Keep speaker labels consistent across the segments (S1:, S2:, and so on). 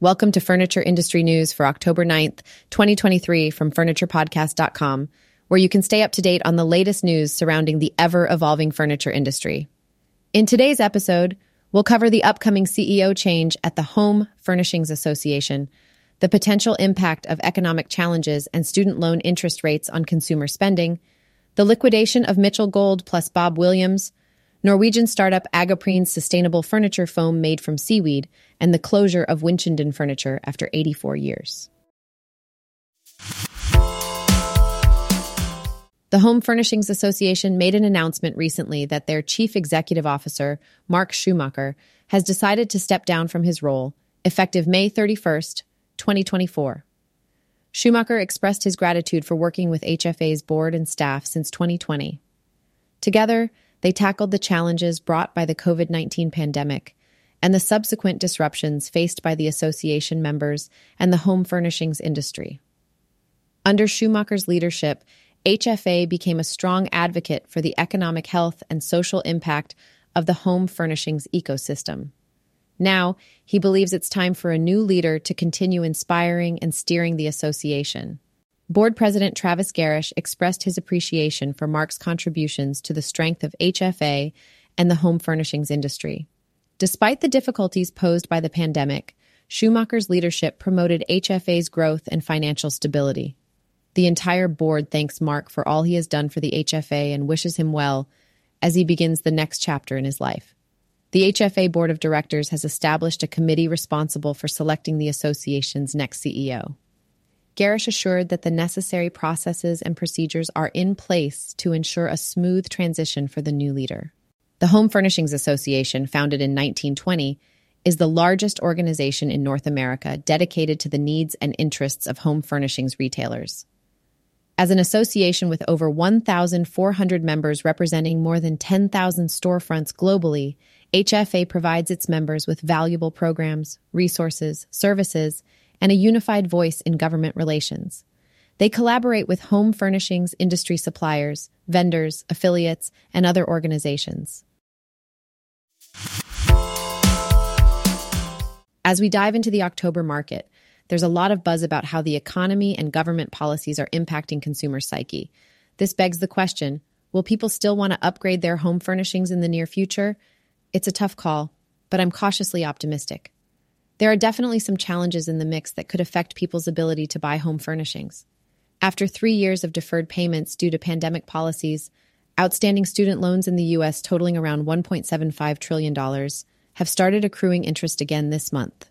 S1: Welcome to Furniture Industry News for October 9th, 2023 from FurniturePodcast.com, where you can stay up to date on the latest news surrounding the ever evolving furniture industry. In today's episode, we'll cover the upcoming CEO change at the Home Furnishings Association, the potential impact of economic challenges and student loan interest rates on consumer spending, the liquidation of Mitchell Gold plus Bob Williams, Norwegian startup Agoprene's sustainable furniture foam made from seaweed, and the closure of Winchendon Furniture after 84 years. The Home Furnishings Association made an announcement recently that their chief executive officer, Mark Schumacher, has decided to step down from his role, effective May 31st, 2024. Schumacher expressed his gratitude for working with HFA's board and staff since 2020. Together, they tackled the challenges brought by the COVID 19 pandemic and the subsequent disruptions faced by the association members and the home furnishings industry. Under Schumacher's leadership, HFA became a strong advocate for the economic health and social impact of the home furnishings ecosystem. Now, he believes it's time for a new leader to continue inspiring and steering the association. Board President Travis Garish expressed his appreciation for Mark's contributions to the strength of HFA and the home furnishings industry. Despite the difficulties posed by the pandemic, Schumacher's leadership promoted HFA's growth and financial stability. The entire board thanks Mark for all he has done for the HFA and wishes him well as he begins the next chapter in his life. The HFA Board of Directors has established a committee responsible for selecting the association's next CEO. Garish assured that the necessary processes and procedures are in place to ensure a smooth transition for the new leader. The Home Furnishings Association, founded in 1920, is the largest organization in North America dedicated to the needs and interests of home furnishings retailers. As an association with over 1,400 members representing more than 10,000 storefronts globally, HFA provides its members with valuable programs, resources, services, and a unified voice in government relations. They collaborate with home furnishings industry suppliers, vendors, affiliates, and other organizations. As we dive into the October market, there's a lot of buzz about how the economy and government policies are impacting consumer psyche. This begs the question will people still want to upgrade their home furnishings in the near future? It's a tough call, but I'm cautiously optimistic. There are definitely some challenges in the mix that could affect people's ability to buy home furnishings. After three years of deferred payments due to pandemic policies, outstanding student loans in the U.S. totaling around $1.75 trillion have started accruing interest again this month.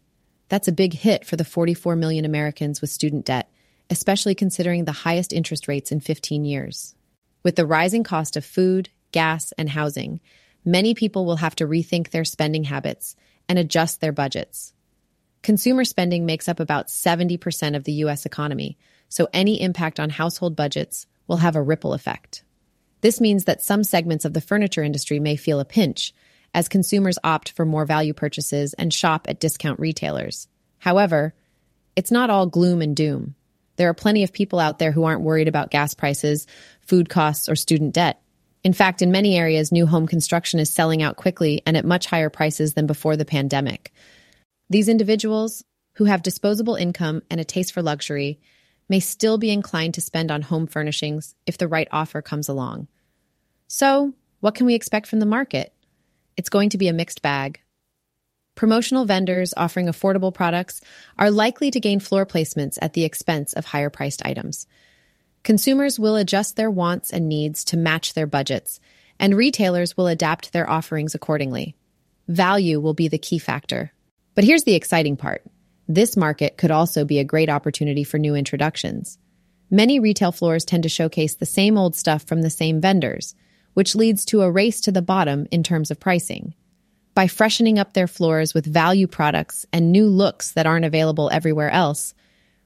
S1: That's a big hit for the 44 million Americans with student debt, especially considering the highest interest rates in 15 years. With the rising cost of food, gas, and housing, many people will have to rethink their spending habits and adjust their budgets. Consumer spending makes up about 70% of the US economy, so any impact on household budgets will have a ripple effect. This means that some segments of the furniture industry may feel a pinch as consumers opt for more value purchases and shop at discount retailers. However, it's not all gloom and doom. There are plenty of people out there who aren't worried about gas prices, food costs, or student debt. In fact, in many areas, new home construction is selling out quickly and at much higher prices than before the pandemic. These individuals, who have disposable income and a taste for luxury, may still be inclined to spend on home furnishings if the right offer comes along. So, what can we expect from the market? It's going to be a mixed bag. Promotional vendors offering affordable products are likely to gain floor placements at the expense of higher priced items. Consumers will adjust their wants and needs to match their budgets, and retailers will adapt their offerings accordingly. Value will be the key factor. But here's the exciting part this market could also be a great opportunity for new introductions. Many retail floors tend to showcase the same old stuff from the same vendors, which leads to a race to the bottom in terms of pricing. By freshening up their floors with value products and new looks that aren't available everywhere else,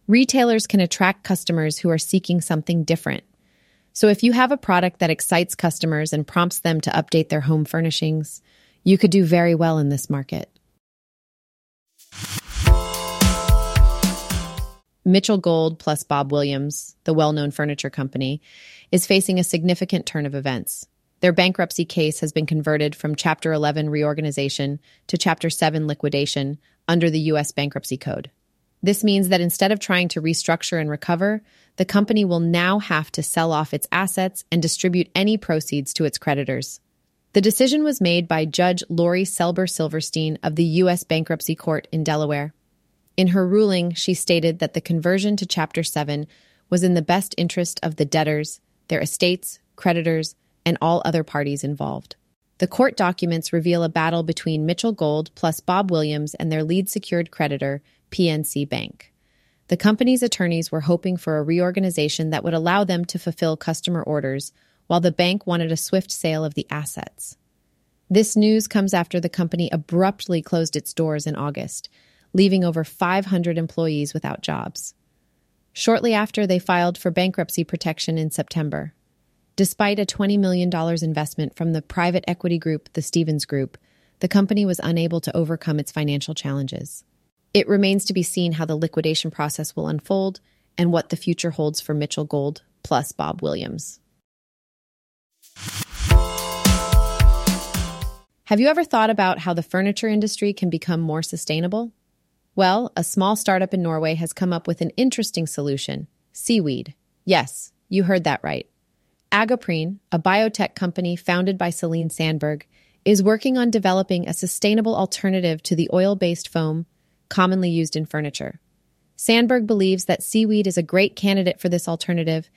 S1: retailers can attract customers who are seeking something different. So if you have a product that excites customers and prompts them to update their home furnishings, you could do very well in this market. Mitchell Gold plus Bob Williams, the well known furniture company, is facing a significant turn of events. Their bankruptcy case has been converted from Chapter 11 reorganization to Chapter 7 liquidation under the U.S. Bankruptcy Code. This means that instead of trying to restructure and recover, the company will now have to sell off its assets and distribute any proceeds to its creditors. The decision was made by Judge Laurie Selber Silverstein of the U.S. Bankruptcy Court in Delaware. In her ruling, she stated that the conversion to Chapter 7 was in the best interest of the debtors, their estates, creditors, and all other parties involved. The court documents reveal a battle between Mitchell Gold plus Bob Williams and their lead secured creditor, PNC Bank. The company's attorneys were hoping for a reorganization that would allow them to fulfill customer orders, while the bank wanted a swift sale of the assets. This news comes after the company abruptly closed its doors in August, leaving over 500 employees without jobs. Shortly after, they filed for bankruptcy protection in September. Despite a $20 million investment from the private equity group, the Stephens Group, the company was unable to overcome its financial challenges. It remains to be seen how the liquidation process will unfold and what the future holds for Mitchell Gold plus Bob Williams. Have you ever thought about how the furniture industry can become more sustainable? Well, a small startup in Norway has come up with an interesting solution seaweed. Yes, you heard that right. Agoprene, a biotech company founded by Celine Sandberg, is working on developing a sustainable alternative to the oil based foam commonly used in furniture. Sandberg believes that seaweed is a great candidate for this alternative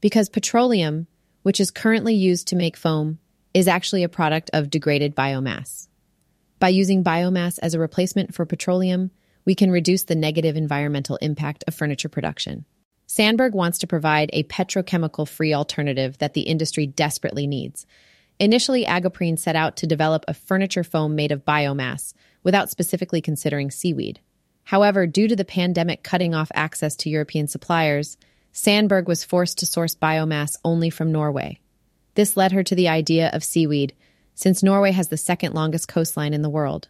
S1: because petroleum, which is currently used to make foam, is actually a product of degraded biomass. By using biomass as a replacement for petroleum, we can reduce the negative environmental impact of furniture production. Sandberg wants to provide a petrochemical free alternative that the industry desperately needs. Initially, Agoprene set out to develop a furniture foam made of biomass without specifically considering seaweed. However, due to the pandemic cutting off access to European suppliers, Sandberg was forced to source biomass only from Norway. This led her to the idea of seaweed, since Norway has the second longest coastline in the world.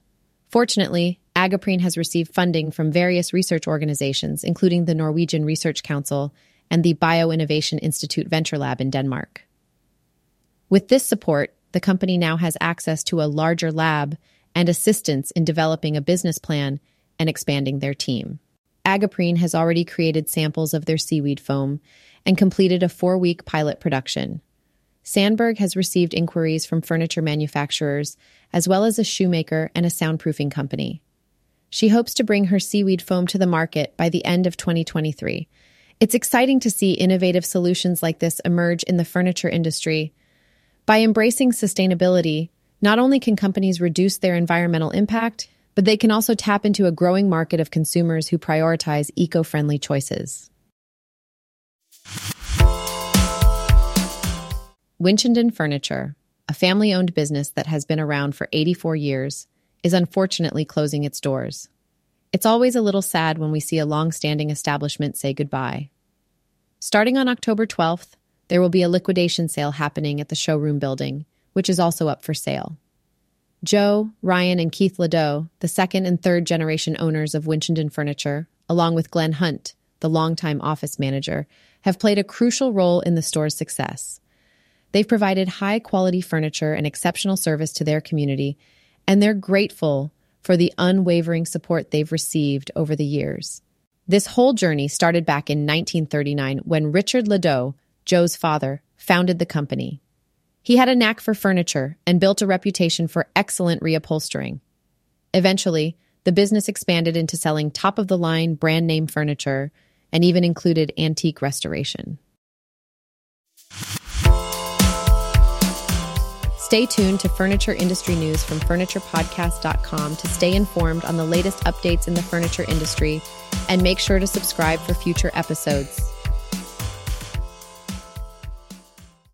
S1: Fortunately, Agoprene has received funding from various research organizations, including the Norwegian Research Council and the Bioinnovation Institute Venture Lab in Denmark. With this support, the company now has access to a larger lab and assistance in developing a business plan and expanding their team. Agoprene has already created samples of their seaweed foam and completed a four week pilot production. Sandberg has received inquiries from furniture manufacturers, as well as a shoemaker and a soundproofing company. She hopes to bring her seaweed foam to the market by the end of 2023. It's exciting to see innovative solutions like this emerge in the furniture industry. By embracing sustainability, not only can companies reduce their environmental impact, but they can also tap into a growing market of consumers who prioritize eco friendly choices. Winchendon Furniture, a family owned business that has been around for 84 years, is unfortunately closing its doors. It's always a little sad when we see a long standing establishment say goodbye. Starting on October 12th, there will be a liquidation sale happening at the showroom building, which is also up for sale. Joe, Ryan, and Keith Ladeau, the second and third generation owners of Winchendon Furniture, along with Glenn Hunt, the longtime office manager, have played a crucial role in the store's success. They've provided high quality furniture and exceptional service to their community, and they're grateful for the unwavering support they've received over the years. This whole journey started back in 1939 when Richard Ladeau, Joe's father, founded the company. He had a knack for furniture and built a reputation for excellent reupholstering. Eventually, the business expanded into selling top of the line brand name furniture and even included antique restoration. Stay tuned to furniture industry news from FurniturePodcast.com to stay informed on the latest updates in the furniture industry and make sure to subscribe for future episodes.